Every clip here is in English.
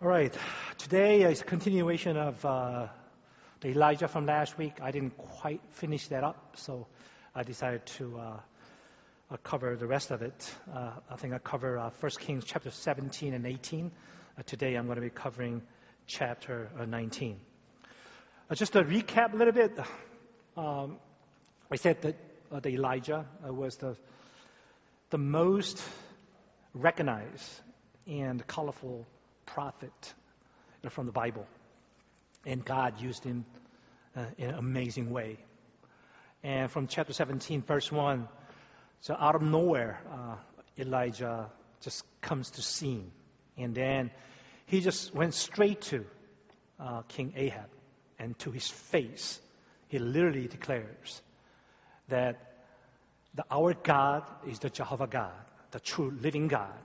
All right. Today is a continuation of uh, the Elijah from last week. I didn't quite finish that up, so I decided to uh, uh, cover the rest of it. Uh, I think I cover uh, 1 Kings chapter 17 and 18. Uh, today I'm going to be covering chapter 19. just to recap a little bit, um, I said that the Elijah was the the most recognized and colorful prophet from the Bible. And God used him uh, in an amazing way. And from chapter 17, verse 1, so out of nowhere, uh, Elijah just comes to scene. And then he just went straight to uh, King Ahab and to his face. He literally declares that the, our God is the Jehovah God, the true living God.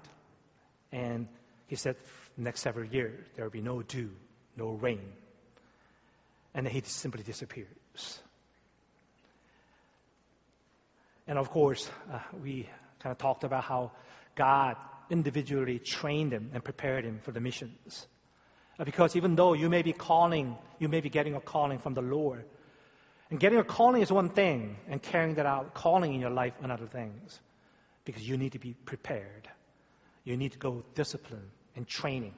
And he said, next several years, there will be no dew, no rain. And then he simply disappears. And of course, uh, we kind of talked about how God individually trained him and prepared him for the missions. Uh, because even though you may be calling, you may be getting a calling from the Lord, and getting a calling is one thing, and carrying that out, calling in your life, another things. Because you need to be prepared. You need to go discipline and training.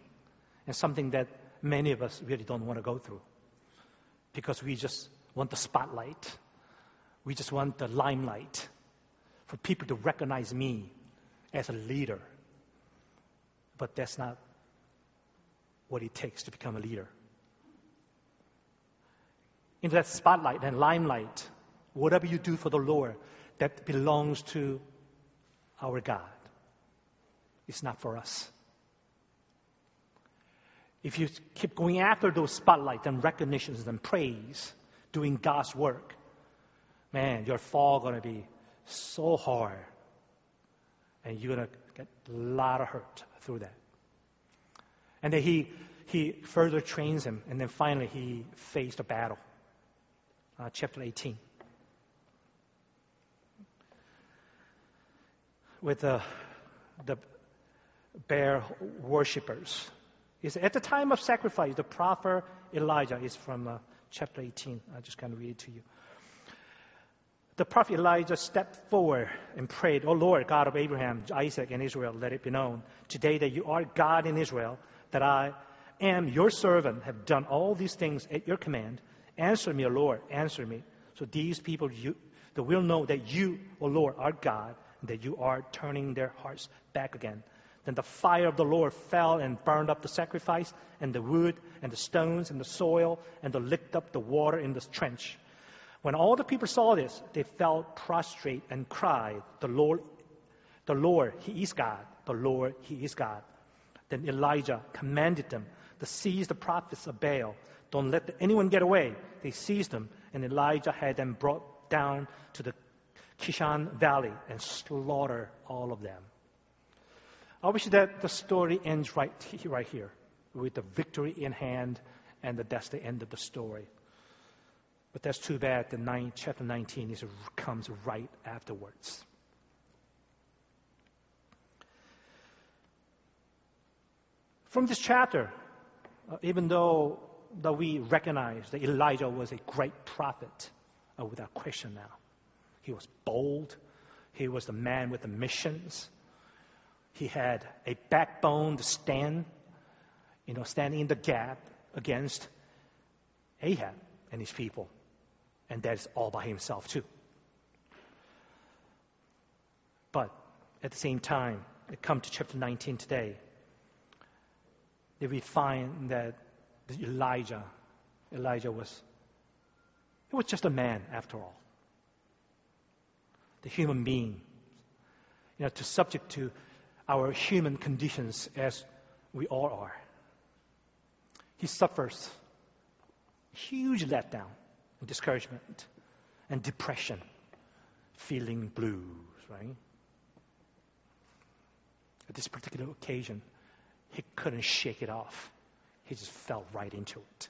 And something that many of us really don't want to go through. Because we just want the spotlight. We just want the limelight. For people to recognize me as a leader. But that's not what it takes to become a leader into that spotlight and limelight, whatever you do for the Lord that belongs to our God. It's not for us. If you keep going after those spotlights and recognitions and praise, doing God's work, man, your fall going to be so hard. And you're going to get a lot of hurt through that. And then he, he further trains him, and then finally he faced a battle uh, chapter 18. With the, the Baal worshippers. Is at the time of sacrifice, the prophet Elijah is from uh, chapter 18. I just kind of read it to you. The prophet Elijah stepped forward and prayed, O Lord, God of Abraham, Isaac, and Israel, let it be known today that you are God in Israel, that I am your servant, have done all these things at your command. Answer me, O Lord, answer me. So these people you, they will know that you, O Lord, are God, that you are turning their hearts back again. Then the fire of the Lord fell and burned up the sacrifice, and the wood, and the stones, and the soil, and the licked up the water in the trench. When all the people saw this, they fell prostrate and cried, The Lord, the Lord, He is God. The Lord, He is God. Then Elijah commanded them to seize the prophets of Baal don't let anyone get away. They seized them, and Elijah had them brought down to the Kishon Valley and slaughtered all of them. I wish that the story ends right, right here with the victory in hand and that that's the end of the story. But that's too bad. The nine, chapter 19 is, comes right afterwards. From this chapter, uh, even though that we recognize that Elijah was a great prophet uh, without question now. He was bold. He was the man with the missions. He had a backbone to stand, you know, standing in the gap against Ahab and his people. And that's all by himself, too. But at the same time, come to chapter 19 today, that we find that Elijah, Elijah was, he was just a man after all. The human being, you know, to subject to our human conditions as we all are. He suffers huge letdown and discouragement and depression, feeling blues, right? At this particular occasion, he couldn't shake it off. He just fell right into it.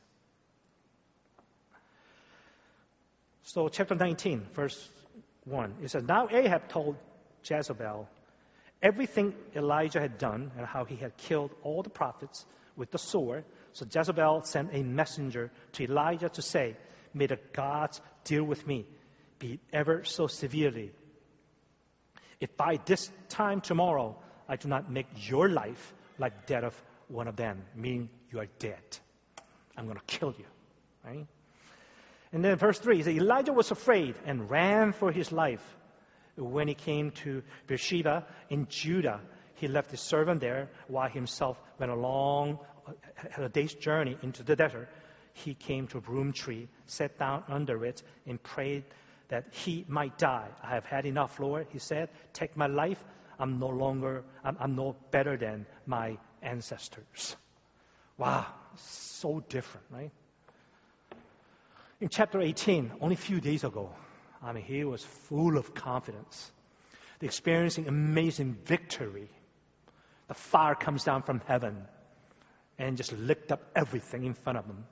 So, chapter 19, verse 1, it says, Now Ahab told Jezebel everything Elijah had done and how he had killed all the prophets with the sword. So Jezebel sent a messenger to Elijah to say, May the gods deal with me, be it ever so severely. If by this time tomorrow I do not make your life like that of one of them, meaning you are dead, I'm going to kill you. Right? And then verse 3 says, Elijah was afraid and ran for his life. When he came to Beersheba in Judah, he left his servant there while himself went along, uh, had a day's journey into the desert. He came to a broom tree, sat down under it, and prayed that he might die. I have had enough, Lord, he said. Take my life. I'm no longer, I'm, I'm no better than my ancestors. Wow, so different, right? In chapter 18, only a few days ago, I mean, he was full of confidence, experiencing amazing victory. The fire comes down from heaven and just licked up everything in front of him.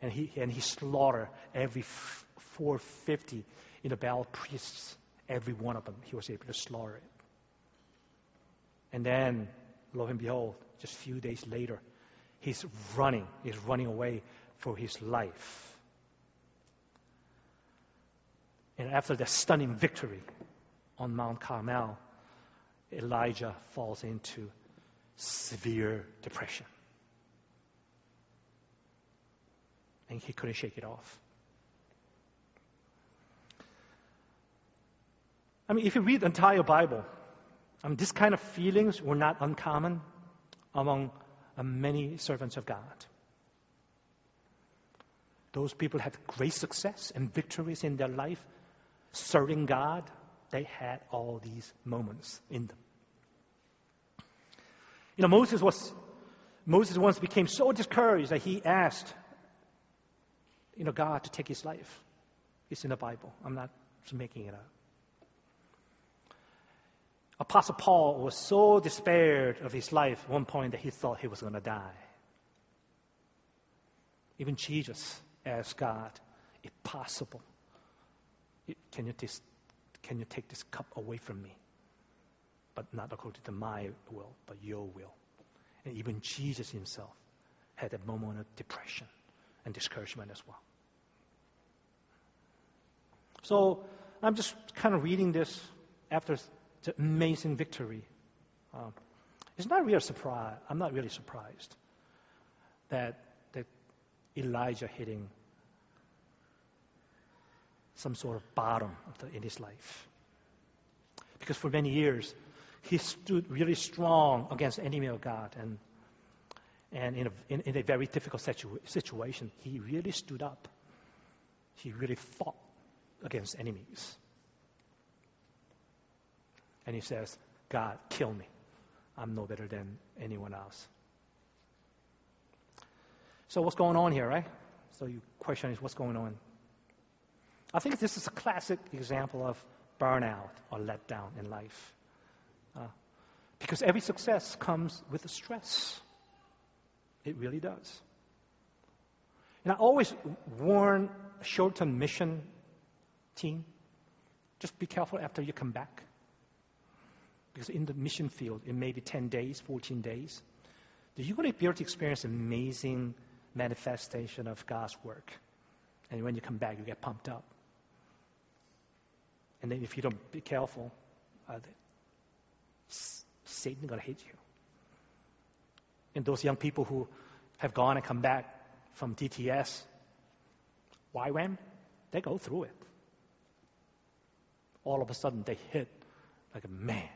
And he, and he slaughtered every 450 in the Baal priests, every one of them. He was able to slaughter it. And then, lo and behold, just a few days later, he's running. He's running away for his life. And after that stunning victory on Mount Carmel, Elijah falls into severe depression. And he couldn't shake it off. I mean, if you read the entire Bible, I mean, this kind of feelings were not uncommon among uh, many servants of God. Those people had great success and victories in their life, serving God. They had all these moments in them. You know, Moses was Moses once became so discouraged that he asked, you know, God to take his life. It's in the Bible. I'm not making it up. Apostle Paul was so despaired of his life at one point that he thought he was going to die. Even Jesus asked God, if possible, can you, can you take this cup away from me? But not according to my will, but your will. And even Jesus himself had a moment of depression and discouragement as well. So I'm just kind of reading this after the amazing victory. Um, it's not really surprise. I'm not really surprised that that Elijah hitting some sort of bottom in his life. Because for many years, he stood really strong against the enemy of God. And, and in, a, in, in a very difficult situ- situation, he really stood up. He really fought against enemies. And he says, God, kill me. I'm no better than anyone else. So, what's going on here, right? So, your question is, what's going on? I think this is a classic example of burnout or letdown in life. Uh, because every success comes with a stress. It really does. And I always warn short term mission team just be careful after you come back. Because in the mission field, it may be 10 days, 14 days. You're going to be able to experience amazing manifestation of God's work. And when you come back, you get pumped up. And then if you don't be careful, uh, Satan going to hit you. And those young people who have gone and come back from DTS, YWAM, they go through it. All of a sudden, they hit like a man.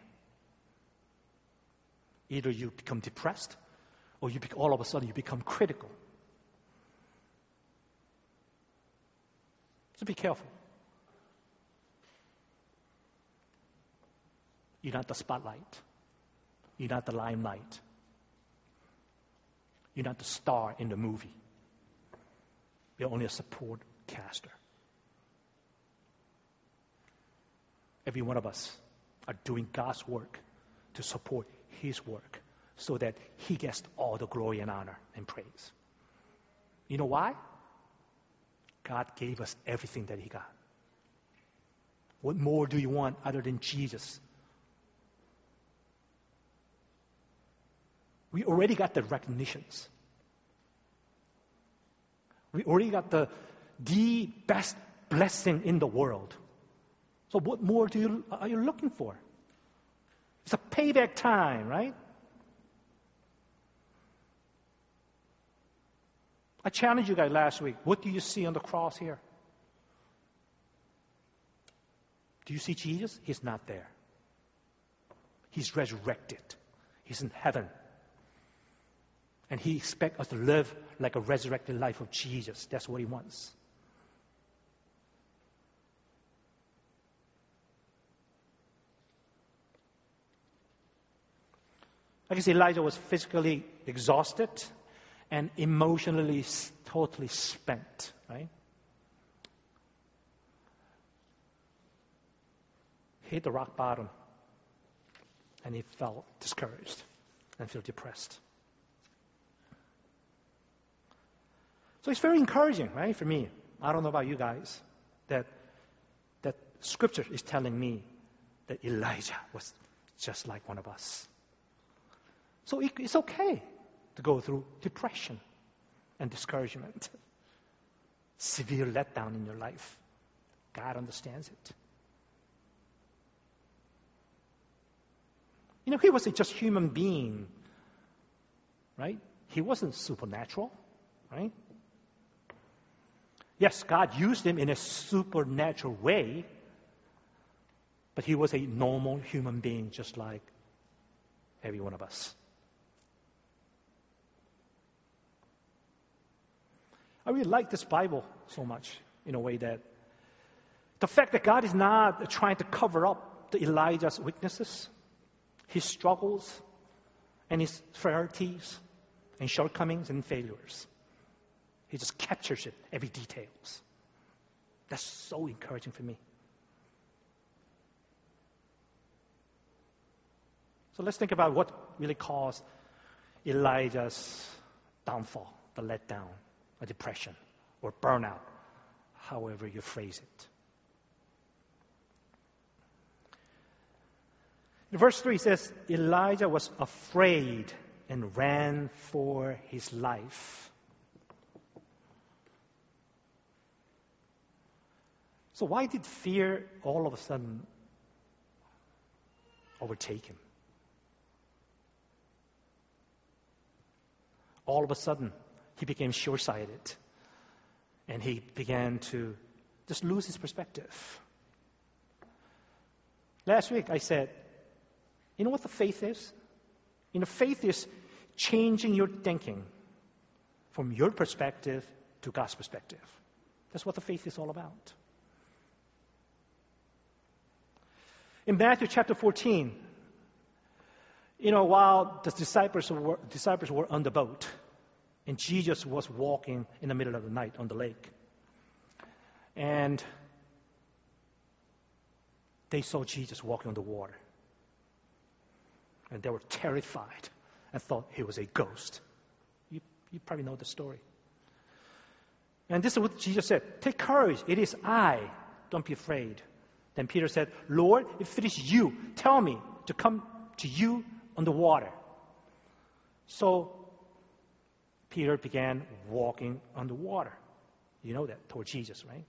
Either you become depressed, or you be, all of a sudden you become critical. So be careful. You're not the spotlight. You're not the limelight. You're not the star in the movie. You're only a support caster. Every one of us are doing God's work to support His work so that He gets all the glory and honor and praise. You know why? God gave us everything that He got. What more do you want other than Jesus We already got the recognitions. We already got the, the best blessing in the world. So what more do you, are you looking for? It's a payback time, right? I challenged you guys last week. What do you see on the cross here? Do you see Jesus? He's not there. He's resurrected. He's in heaven. And he expects us to live like a resurrected life of Jesus. That's what he wants. I guess Elijah was physically exhausted and emotionally totally spent, right? Hit the rock bottom and he felt discouraged and felt depressed. So it's very encouraging, right, for me. I don't know about you guys, that that scripture is telling me that Elijah was just like one of us. So it, it's okay to go through depression and discouragement, severe letdown in your life. God understands it. You know, he was a just human being, right? He wasn't supernatural, right? Yes, God used him in a supernatural way, but he was a normal human being just like every one of us. I really like this Bible so much in a way that the fact that God is not trying to cover up the Elijah's weaknesses, his struggles, and his frailties, and shortcomings and failures. He just captures it, every details. That's so encouraging for me. So let's think about what really caused Elijah's downfall, the letdown a depression or burnout, however you phrase it. In verse 3 says, Elijah was afraid and ran for his life. So, why did fear all of a sudden overtake him? All of a sudden, he became short sighted. And he began to just lose his perspective. Last week I said, you know what the faith is? You know, faith is changing your thinking from your perspective to God's perspective. That's what the faith is all about. In Matthew chapter 14, you know, while the disciples were, disciples were on the boat, and Jesus was walking in the middle of the night on the lake. And they saw Jesus walking on the water. And they were terrified and thought he was a ghost. You, you probably know the story. And this is what Jesus said Take courage, it is I. Don't be afraid. Then Peter said, Lord, if it is you, tell me to come to you on the water. So Peter began walking on the water. You know that, toward Jesus, right?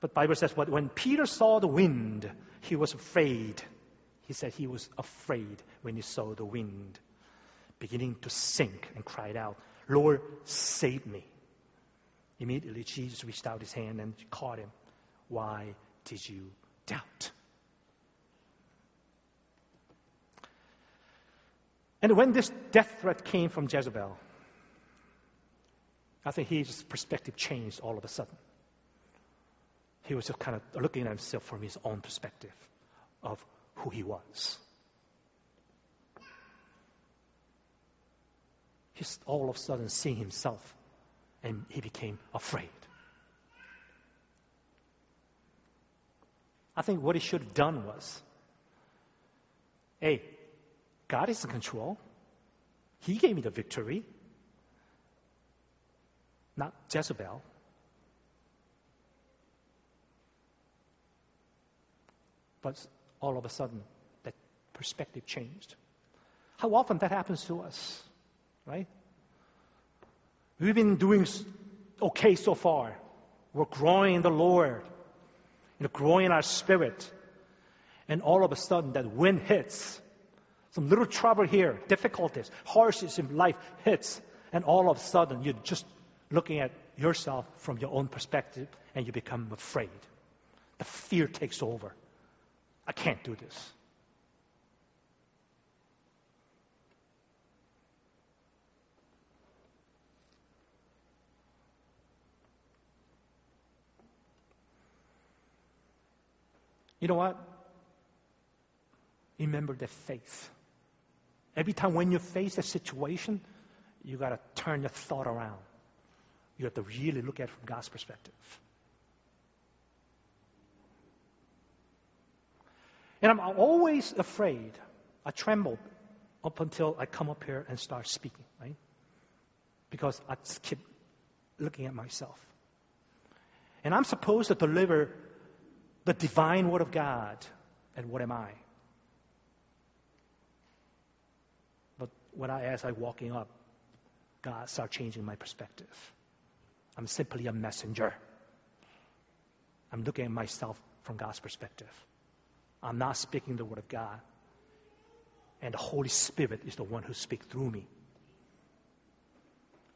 But Bible says what when Peter saw the wind, he was afraid. He said he was afraid when he saw the wind beginning to sink and cried out, Lord, save me. Immediately Jesus reached out his hand and caught him. Why did you doubt? And when this death threat came from Jezebel, I think his perspective changed all of a sudden. He was just kind of looking at himself from his own perspective of who he was. He's all of a sudden seeing himself and he became afraid. I think what he should have done was hey, God is in control. He gave me the victory, not Jezebel. But all of a sudden, that perspective changed. How often that happens to us, right? We've been doing okay so far. We're growing in the Lord, growing in our spirit. And all of a sudden, that wind hits. Some little trouble here, difficulties, hardships in life hits. And all of a sudden, you're just looking at yourself from your own perspective and you become afraid. The fear takes over. I can't do this. You know what? Remember the faith. Every time when you face a situation, you got to turn your thought around. You have to really look at it from God's perspective. And I'm always afraid. I tremble up until I come up here and start speaking, right? Because I keep looking at myself. And I'm supposed to deliver the divine Word of God. And what am I? But when I, as I walking up, God start changing my perspective. I'm simply a messenger. I'm looking at myself from God's perspective. I'm not speaking the Word of God. And the Holy Spirit is the one who speaks through me.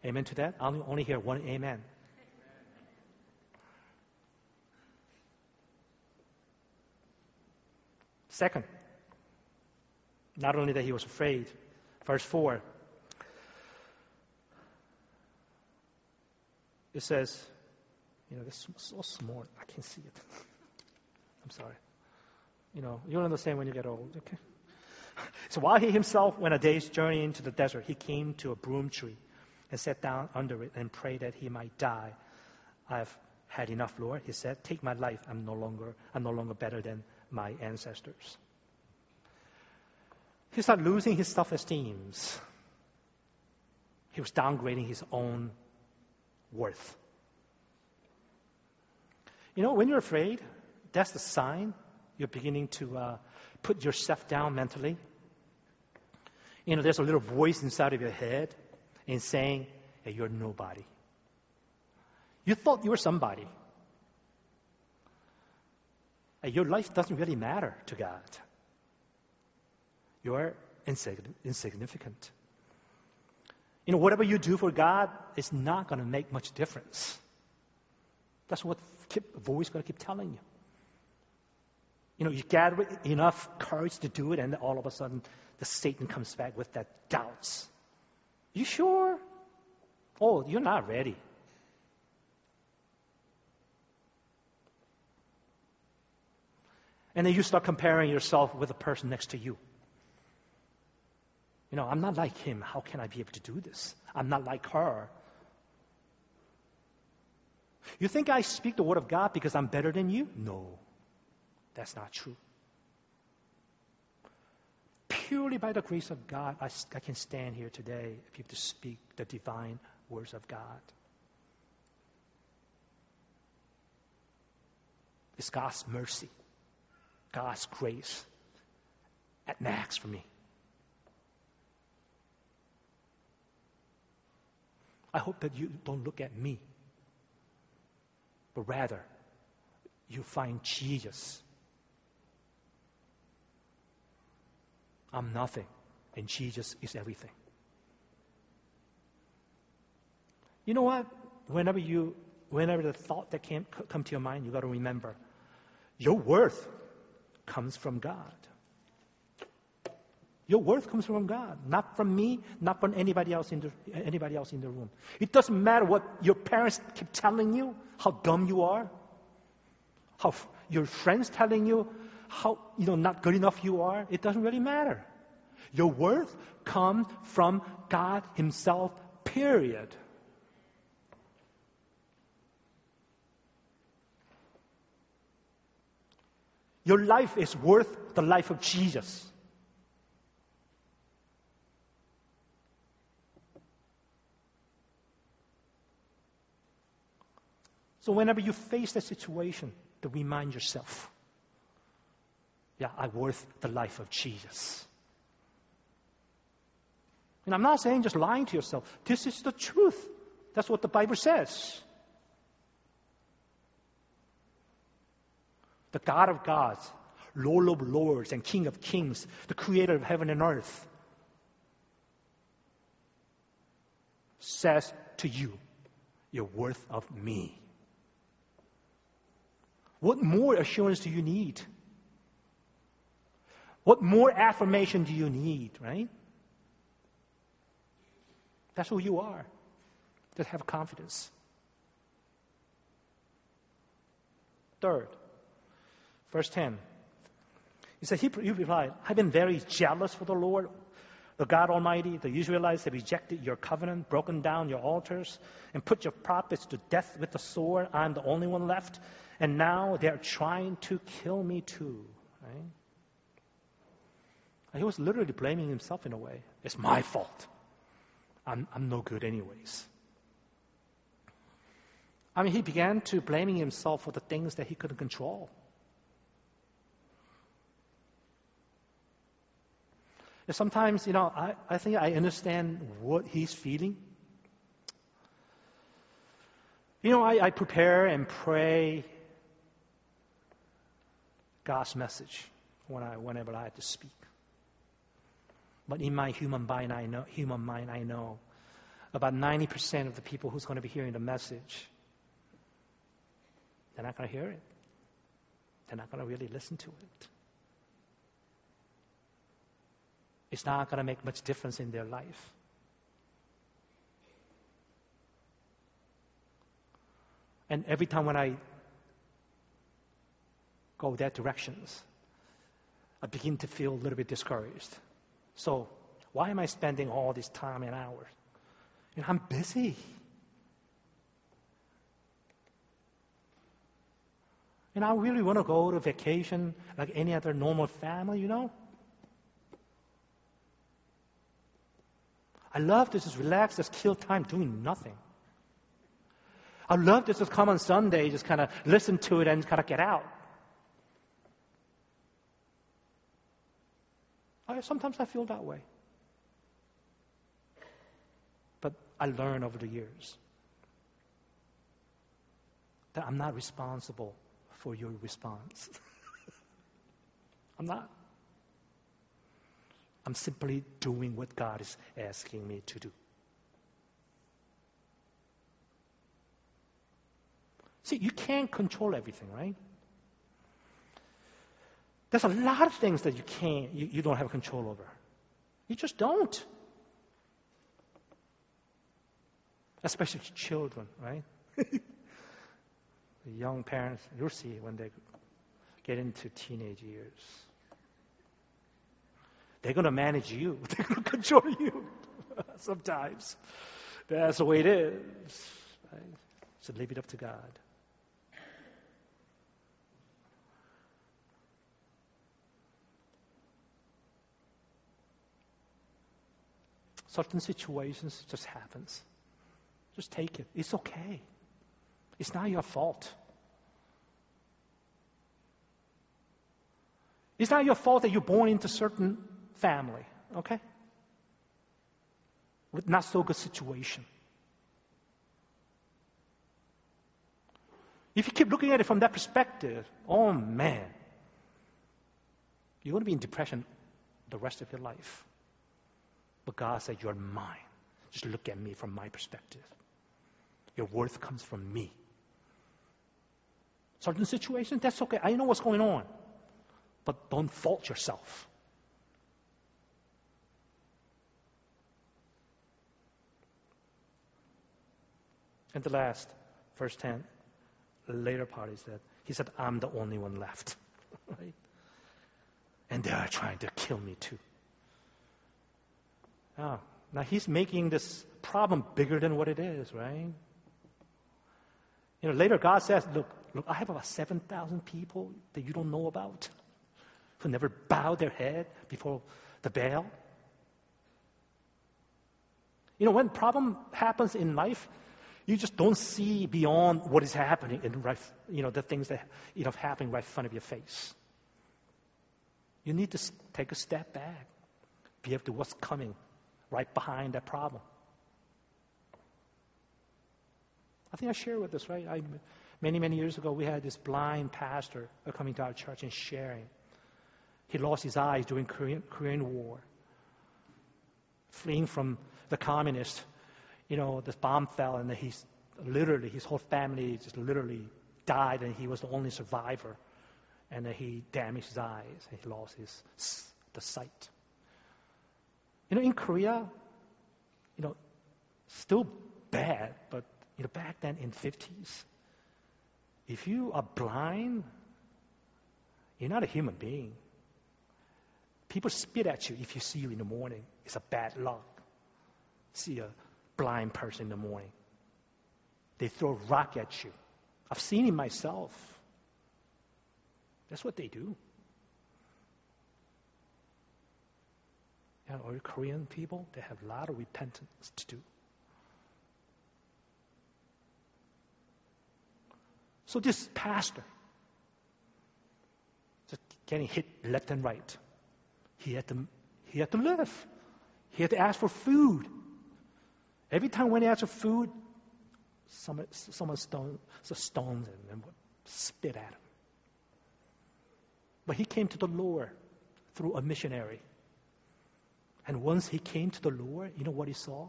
Amen to that? I only hear one amen. Second, not only that he was afraid, verse 4, it says, you know, this is so small, I can't see it. I'm sorry. You know, you'll understand when you get old, okay? So while he himself went a day's journey into the desert, he came to a broom tree and sat down under it and prayed that he might die. I've had enough, Lord, he said. Take my life. I'm no longer, I'm no longer better than my ancestors. He started losing his self esteem. He was downgrading his own worth. You know, when you're afraid, that's the sign you're beginning to uh, put yourself down mentally. You know, there's a little voice inside of your head and saying, hey, you're nobody. You thought you were somebody your life doesn't really matter to God. You're insignificant. You know, whatever you do for God is not going to make much difference. That's what keep, voice going to keep telling you. You know, you gather enough courage to do it, and all of a sudden, the Satan comes back with that doubts. You sure? Oh, you're not ready. And then you start comparing yourself with the person next to you. You know, I'm not like him. How can I be able to do this? I'm not like her. You think I speak the word of God because I'm better than you? No, that's not true. Purely by the grace of God, I, I can stand here today if you to speak the divine words of God. It's God's mercy. God's grace at max for me. I hope that you don't look at me, but rather you find Jesus. I'm nothing, and Jesus is everything. You know what? Whenever you, whenever the thought that came come to your mind, you got to remember your worth comes from God. Your worth comes from God, not from me, not from anybody else in the, anybody else in the room. It doesn't matter what your parents keep telling you, how dumb you are, how f- your friends telling you how you know not good enough you are. It doesn't really matter. Your worth comes from God Himself. Period. Your life is worth the life of Jesus. So whenever you face a situation, to remind yourself, yeah, I'm worth the life of Jesus. And I'm not saying just lying to yourself. This is the truth. That's what the Bible says. The God of gods, Lord of lords, and King of kings, the creator of heaven and earth, says to you, You're worth of me. What more assurance do you need? What more affirmation do you need, right? That's who you are. Just have confidence. Third, verse 10. He said, he, replied, I've been very jealous for the Lord, the God Almighty. The Israelites have rejected your covenant, broken down your altars, and put your prophets to death with the sword. I'm the only one left. And now they're trying to kill me too. Right? He was literally blaming himself in a way. It's my fault. I'm, I'm no good, anyways. I mean, he began to blaming himself for the things that he couldn't control. Sometimes, you know, I, I think I understand what he's feeling. You know, I, I prepare and pray God's message when I, whenever I have to speak. But in my human mind, I know, human mind, I know about 90% of the people who's going to be hearing the message, they're not going to hear it. They're not going to really listen to it. It's not going to make much difference in their life. And every time when I go that directions, I begin to feel a little bit discouraged. So why am I spending all this time and hours? You know, I'm busy. And I really want to go to vacation like any other normal family, you know? I love to just relax, just kill time doing nothing. I love to just come on Sunday, just kind of listen to it and kind of get out. I, sometimes I feel that way. But I learn over the years that I'm not responsible for your response. I'm not. I'm simply doing what God is asking me to do. See, you can't control everything, right? There's a lot of things that you can't, you, you don't have control over. You just don't. Especially children, right? the young parents, you'll see when they get into teenage years. They're going to manage you. They're going to control you sometimes. That's the way it is. Right? So leave it up to God. certain situations just happens. Just take it. It's okay. It's not your fault. It's not your fault that you're born into certain family, okay? With not so good situation. If you keep looking at it from that perspective, oh man, you're going to be in depression the rest of your life. But God said, You're mine. Just look at me from my perspective. Your worth comes from me. Certain situations, that's okay. I know what's going on. But don't fault yourself. And the last, verse 10, later part is that he said, I'm the only one left. right? And they are trying to kill me too. Oh, now he's making this problem bigger than what it is, right? You know, later God says, look, look, I have about 7,000 people that you don't know about who never bowed their head before the Baal. You know, when problem happens in life, you just don't see beyond what is happening and right, you know, the things that, you know, happening right in front of your face. You need to take a step back, be able to what's coming right behind that problem. I think I shared with this, right? I, many, many years ago, we had this blind pastor coming to our church and sharing. He lost his eyes during Korean, Korean War, fleeing from the communists. You know, this bomb fell, and he's literally his whole family just literally died, and he was the only survivor. And then he damaged his eyes, and he lost his the sight. You know, in Korea, you know, still bad, but you know, back then in 50s, if you are blind, you're not a human being. People spit at you if you see you in the morning. It's a bad luck. See a blind person in the morning. They throw a rock at you. I've seen it myself. That's what they do. And our Korean people, they have a lot of repentance to do. So this pastor, just getting hit left and right. He had to, he had to live. He had to ask for food. Every time when he asked for food, someone, someone so stones him and spit at him. But he came to the Lord through a missionary. And once he came to the Lord, you know what he saw?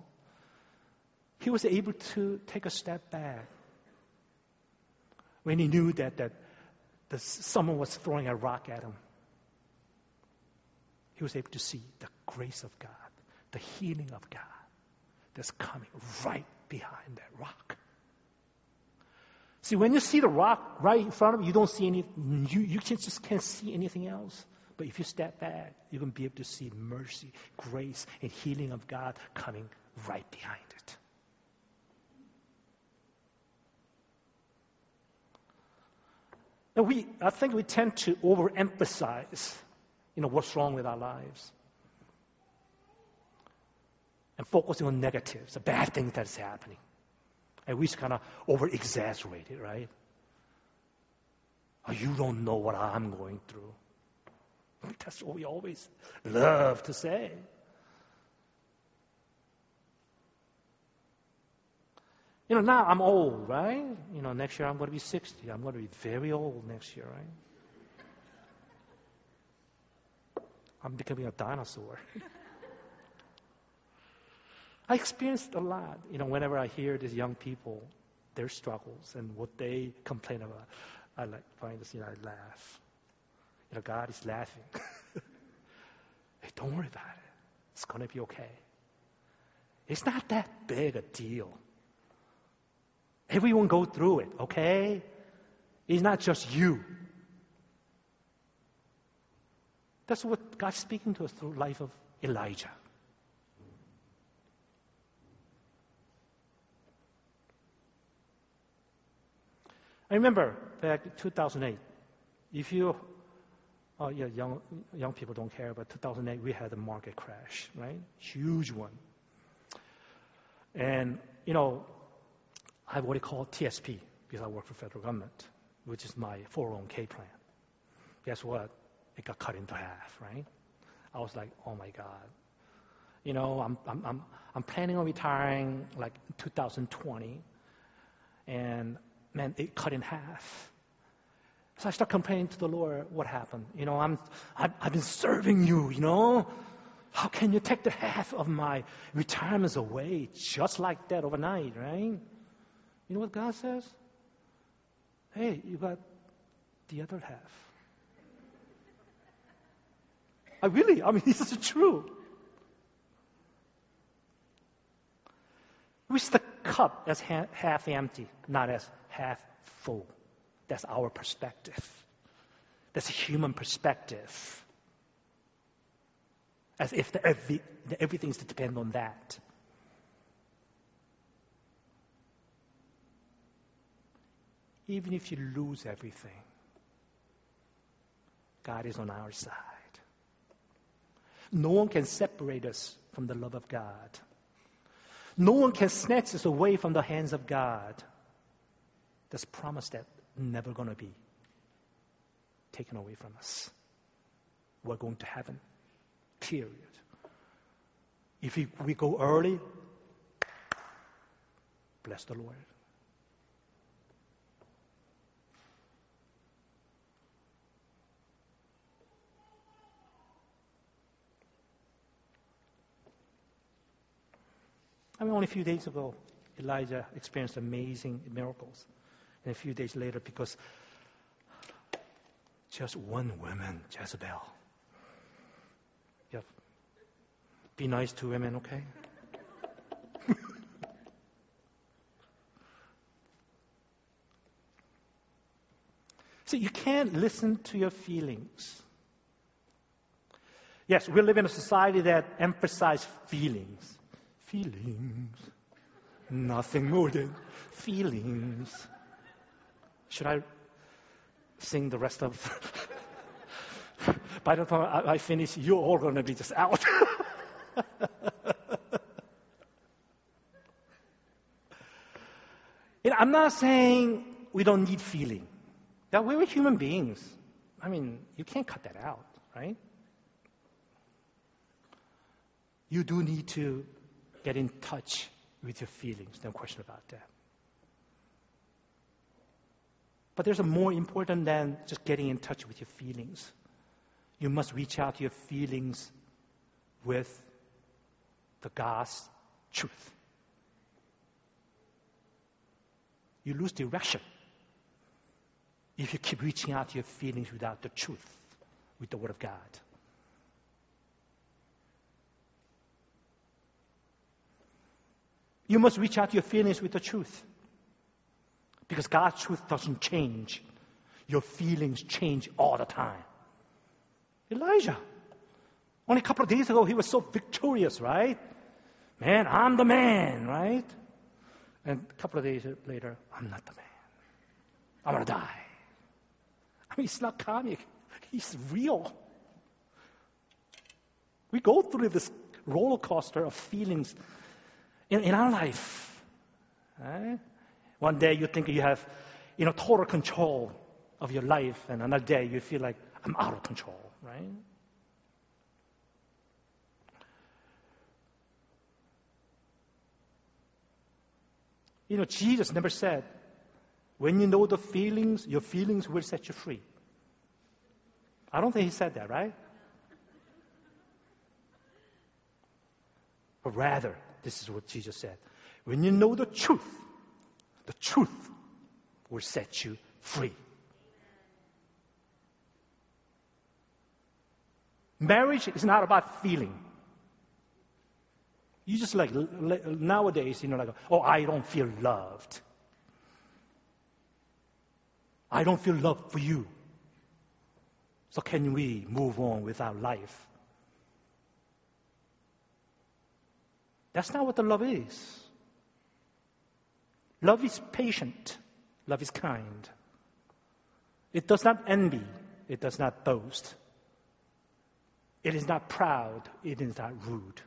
He was able to take a step back when he knew that, that, that someone was throwing a rock at him. He was able to see the grace of God, the healing of God that's coming right behind that rock. See, when you see the rock right in front of you, you don't see any, you, you just can't see anything else. But if you step back, you're going to be able to see mercy, grace, and healing of God coming right behind it. And we, I think we tend to overemphasize, you know, what's wrong with our lives. And focusing on negatives, the bad things that's happening. And we just kind of over exaggerate it, right? Oh, you don't know what I'm going through. That's what we always love to say. You know, now I'm old, right? You know, next year I'm going to be 60. I'm going to be very old next year, right? I'm becoming a dinosaur. I experienced a lot, you know, whenever I hear these young people, their struggles and what they complain about. I like find this, you know, I laugh. You know, God is laughing. hey, don't worry about it. It's going to be okay. It's not that big a deal. Everyone go through it, okay? It's not just you. That's what God's speaking to us through life of Elijah. I remember back in 2008, if you, oh yeah, young, young people don't care, but 2008 we had a market crash, right? Huge one. And, you know, I have what we call TSP because I work for federal government, which is my 401k plan. Guess what? It got cut into half, right? I was like, oh my God. You know, I'm, I'm, I'm, I'm planning on retiring like 2020, and man, it cut in half. So I start complaining to the Lord, what happened? You know, I'm, I've, I've been serving you, you know? How can you take the half of my retirements away just like that overnight, right? You know what God says? Hey, you got the other half. I really, I mean, this is true. We see the cup as ha- half empty, not as half full. That's our perspective. That's a human perspective. As if the, every, the, everything's to depend on that. Even if you lose everything, God is on our side. No one can separate us from the love of God. No one can snatch us away from the hands of God. This promise that never going to be taken away from us. We're going to heaven. Period. If we, we go early, bless the Lord. I mean, only a few days ago, Elijah experienced amazing miracles. And a few days later, because just one woman, Jezebel. Yeah. Be nice to women, okay? so you can't listen to your feelings. Yes, we live in a society that emphasizes feelings feelings. Nothing more than feelings. Should I sing the rest of? By the time I, I finish, you're all going to be just out. you know, I'm not saying we don't need feeling. Yeah, we're human beings. I mean, you can't cut that out, right? You do need to get in touch with your feelings, no question about that. But there's a more important than just getting in touch with your feelings. You must reach out to your feelings with the God's truth. You lose direction if you keep reaching out to your feelings without the truth, with the Word of God. You must reach out to your feelings with the truth. Because God's truth doesn't change. Your feelings change all the time. Elijah. Only a couple of days ago, he was so victorious, right? Man, I'm the man, right? And a couple of days later, I'm not the man. I'm going to die. I mean, it's not comic, he's real. We go through this roller coaster of feelings in, in our life. Right? One day you think you have, you know, total control of your life, and another day you feel like I'm out of control, right? You know, Jesus never said, when you know the feelings, your feelings will set you free. I don't think he said that, right? But rather, this is what Jesus said. When you know the truth, the truth will set you free. Marriage is not about feeling. You just like nowadays, you know, like, oh, I don't feel loved. I don't feel love for you. So can we move on with our life? That's not what the love is. Love is patient. Love is kind. It does not envy. It does not boast. It is not proud. It is not rude.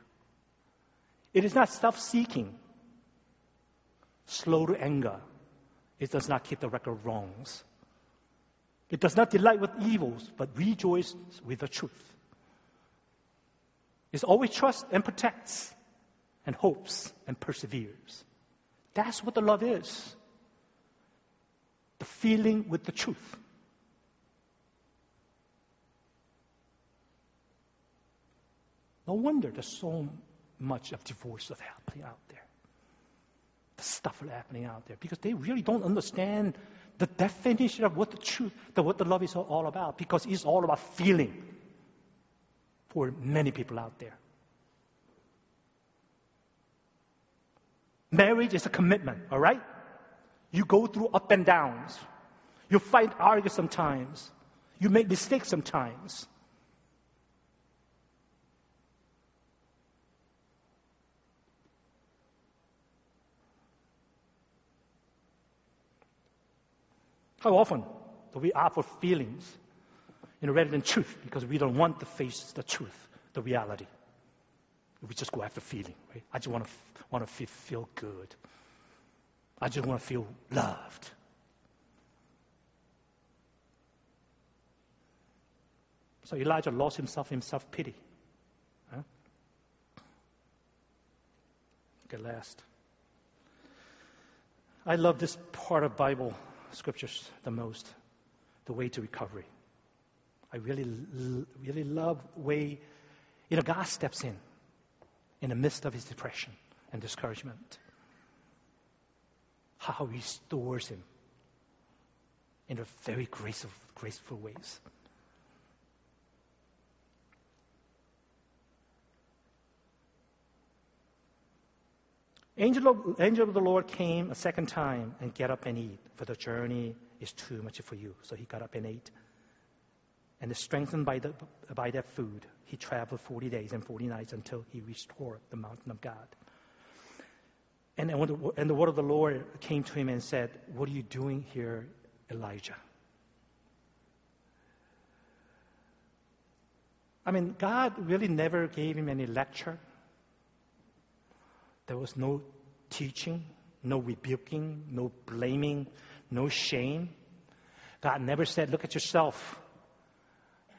It is not self seeking, slow to anger. It does not keep the record of wrongs. It does not delight with evils, but rejoices with the truth. It always trusts and protects and hopes and perseveres. That's what the love is. The feeling with the truth. No wonder there's so much of divorce that's happening out there. The stuff happening out there because they really don't understand the definition of what the truth, the, what the love is all about because it's all about feeling for many people out there. Marriage is a commitment, all right? You go through up and downs. You fight, argue sometimes. You make mistakes sometimes. How often do we opt for feelings you know, rather than truth because we don't want to face the truth, the reality? We just go after feeling, right? I just want to want to feel, good. I just want to feel loved. So Elijah lost himself in self pity. Huh? get last. I love this part of Bible scriptures the most, the way to recovery. I really, really love way, you know, God steps in in the midst of his depression and discouragement. How he restores him in a very graceful, graceful ways. Angel of, angel of the Lord came a second time and get up and eat, for the journey is too much for you. So he got up and ate. And strengthened by, the, by that food, he traveled 40 days and 40 nights until he restored the mountain of God. And, the, and the word of the Lord came to him and said, What are you doing here, Elijah? I mean, God really never gave him any lecture. There was no teaching, no rebuking, no blaming, no shame. God never said, Look at yourself.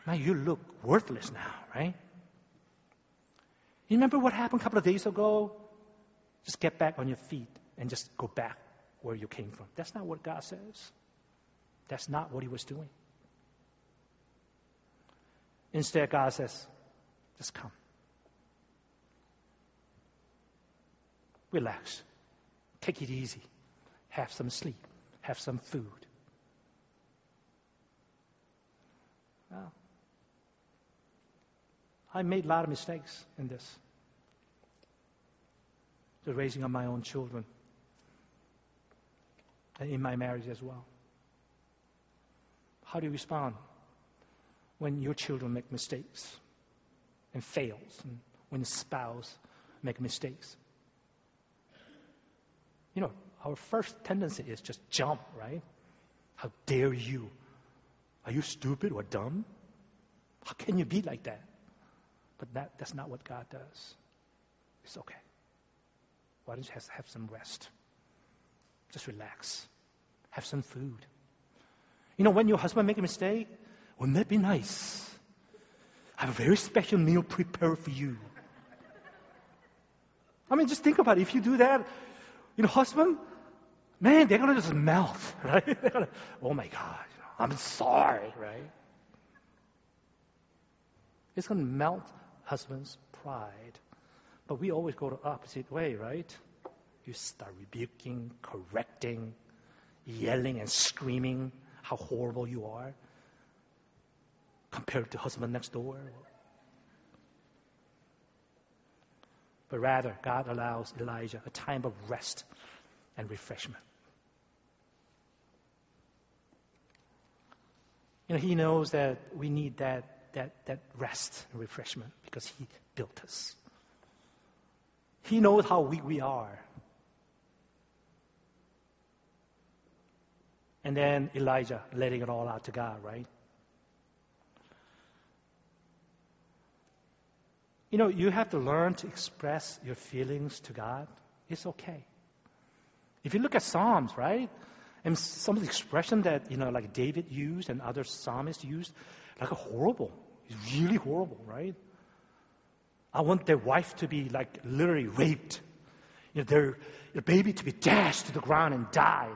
Man, you look worthless now, right? You remember what happened a couple of days ago? Just get back on your feet and just go back where you came from. That's not what God says. That's not what He was doing. Instead, God says, just come. Relax. Take it easy. Have some sleep. Have some food. Well, I made a lot of mistakes in this. The raising of my own children. And in my marriage as well. How do you respond when your children make mistakes and fails and when the spouse make mistakes? You know, our first tendency is just jump, right? How dare you? Are you stupid or dumb? How can you be like that? But that, that's not what God does. It's okay. Why don't you have, have some rest? Just relax. Have some food. You know, when your husband make a mistake, wouldn't that be nice? I have a very special meal prepared for you. I mean, just think about it. If you do that, you know, husband, man, they're gonna just melt, right? Gonna, oh my God, I'm sorry, right? It's gonna melt husband's pride. But we always go the opposite way, right? You start rebuking, correcting, yelling and screaming how horrible you are compared to husband next door. But rather, God allows Elijah a time of rest and refreshment. You know, he knows that we need that, that, that rest and refreshment because he built us. He knows how weak we are. And then Elijah letting it all out to God, right? You know, you have to learn to express your feelings to God. It's okay. If you look at Psalms, right? And some of the expression that, you know, like David used and other psalmists used, like a horrible. Really horrible, right? I want their wife to be like literally raped. You know, their, their baby to be dashed to the ground and die.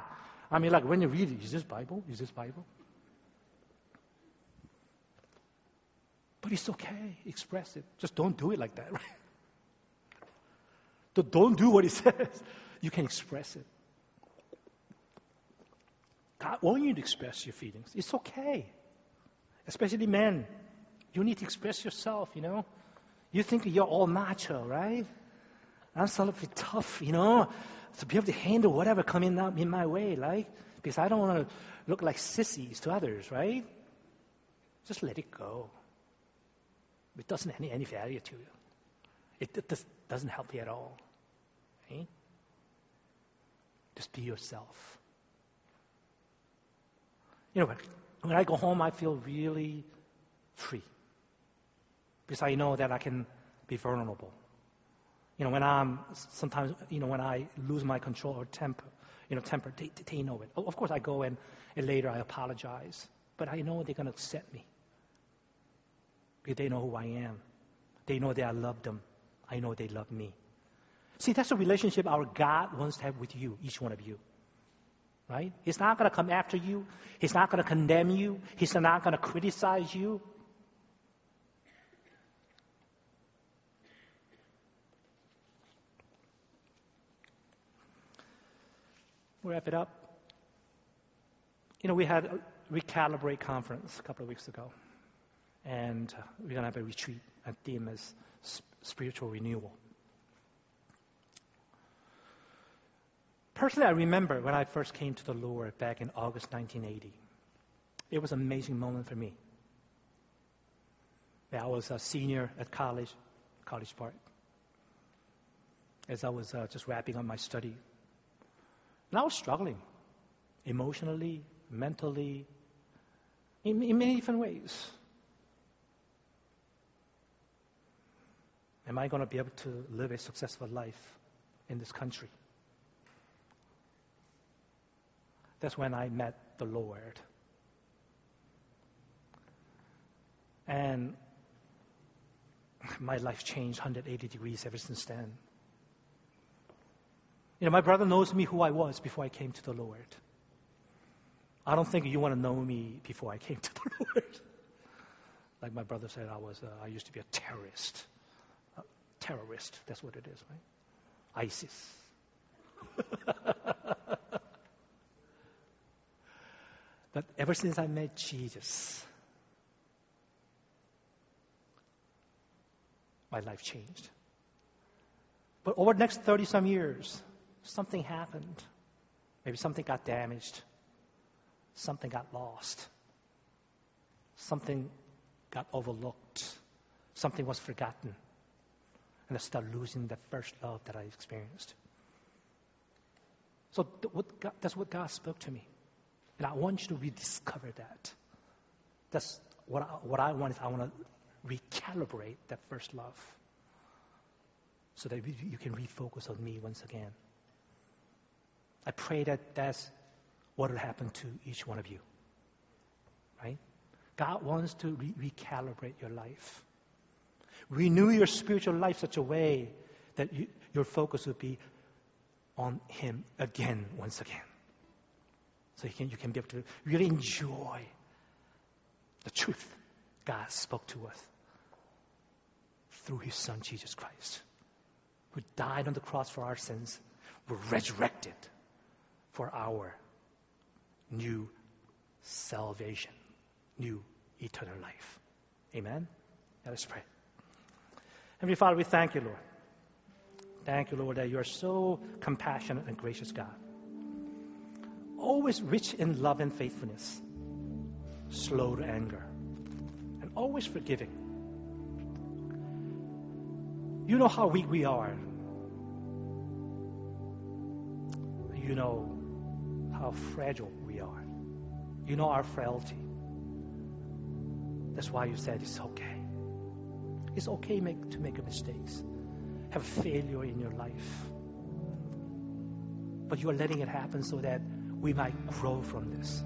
I mean, like when you read it, is this Bible? Is this Bible? But it's okay. Express it. Just don't do it like that, right? Don't do what he says. You can express it. God wants you to express your feelings. It's okay. Especially men. You need to express yourself, you know. You think you're all macho, right? I'm sort of tough, you know, to be able to handle whatever coming up in my way, like, because I don't want to look like sissies to others, right? Just let it go. It doesn't have any, any value to you. It, it doesn't help you at all. Right? Just be yourself. You know, when I go home, I feel really free. Because I know that I can be vulnerable. You know, when I'm sometimes, you know, when I lose my control or temper, you know, temper, they, they know it. Of course, I go and, and later I apologize, but I know they're going to accept me because they know who I am. They know that I love them. I know they love me. See, that's the relationship our God wants to have with you, each one of you. Right? He's not going to come after you. He's not going to condemn you. He's not going to criticize you. Wrap it up. You know, we had a Recalibrate conference a couple of weeks ago, and we're going to have a retreat. A theme is spiritual renewal. Personally, I remember when I first came to the Lord back in August 1980. It was an amazing moment for me. I was a senior at college, College Park, as I was uh, just wrapping up my study. And I was struggling emotionally, mentally, in, in many different ways. Am I going to be able to live a successful life in this country? That's when I met the Lord. And my life changed 180 degrees ever since then. You know, my brother knows me who I was before I came to the Lord. I don't think you want to know me before I came to the Lord. like my brother said, I was, uh, I used to be a terrorist. A terrorist, that's what it is, right? ISIS. But ever since I met Jesus, my life changed. But over the next 30 some years, something happened. Maybe something got damaged. Something got lost. Something got overlooked. Something was forgotten. And I started losing that first love that I experienced. So that's what God spoke to me. And I want you to rediscover that. That's what I, what I want is I want to recalibrate that first love so that you can refocus on me once again. I pray that that's what will happen to each one of you. Right? God wants to re- recalibrate your life. Renew your spiritual life such a way that you, your focus will be on Him again, once again. So you can, you can be able to really enjoy the truth God spoke to us through His Son, Jesus Christ, who died on the cross for our sins, were resurrected for our new salvation, new eternal life. Amen? Let us pray. Heavenly Father, we thank you, Lord. Thank you, Lord, that you are so compassionate and gracious God always rich in love and faithfulness, slow to anger, and always forgiving. You know how weak we are. You know how fragile we are. You know our frailty. That's why you said it's okay. It's okay make, to make mistakes, have failure in your life. But you are letting it happen so that we might grow from this.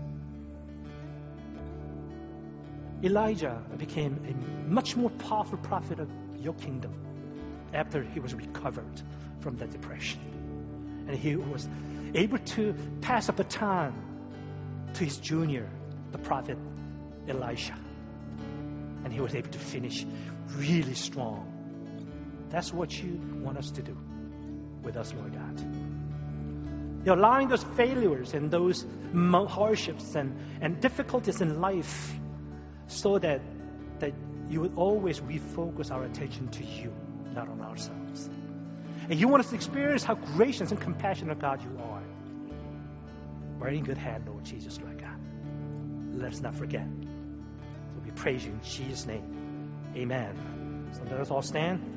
Elijah became a much more powerful prophet of your kingdom after he was recovered from that depression. And he was able to pass a baton to his junior, the prophet Elisha. And he was able to finish really strong. That's what you want us to do with us, Lord God. You're allowing those failures and those hardships and, and difficulties in life so that, that you would always refocus our attention to you, not on ourselves. And you want us to experience how gracious and compassionate God you are. We're in good hand, Lord Jesus, Lord God. Let us not forget. So we praise you in Jesus' name. Amen. So let us all stand.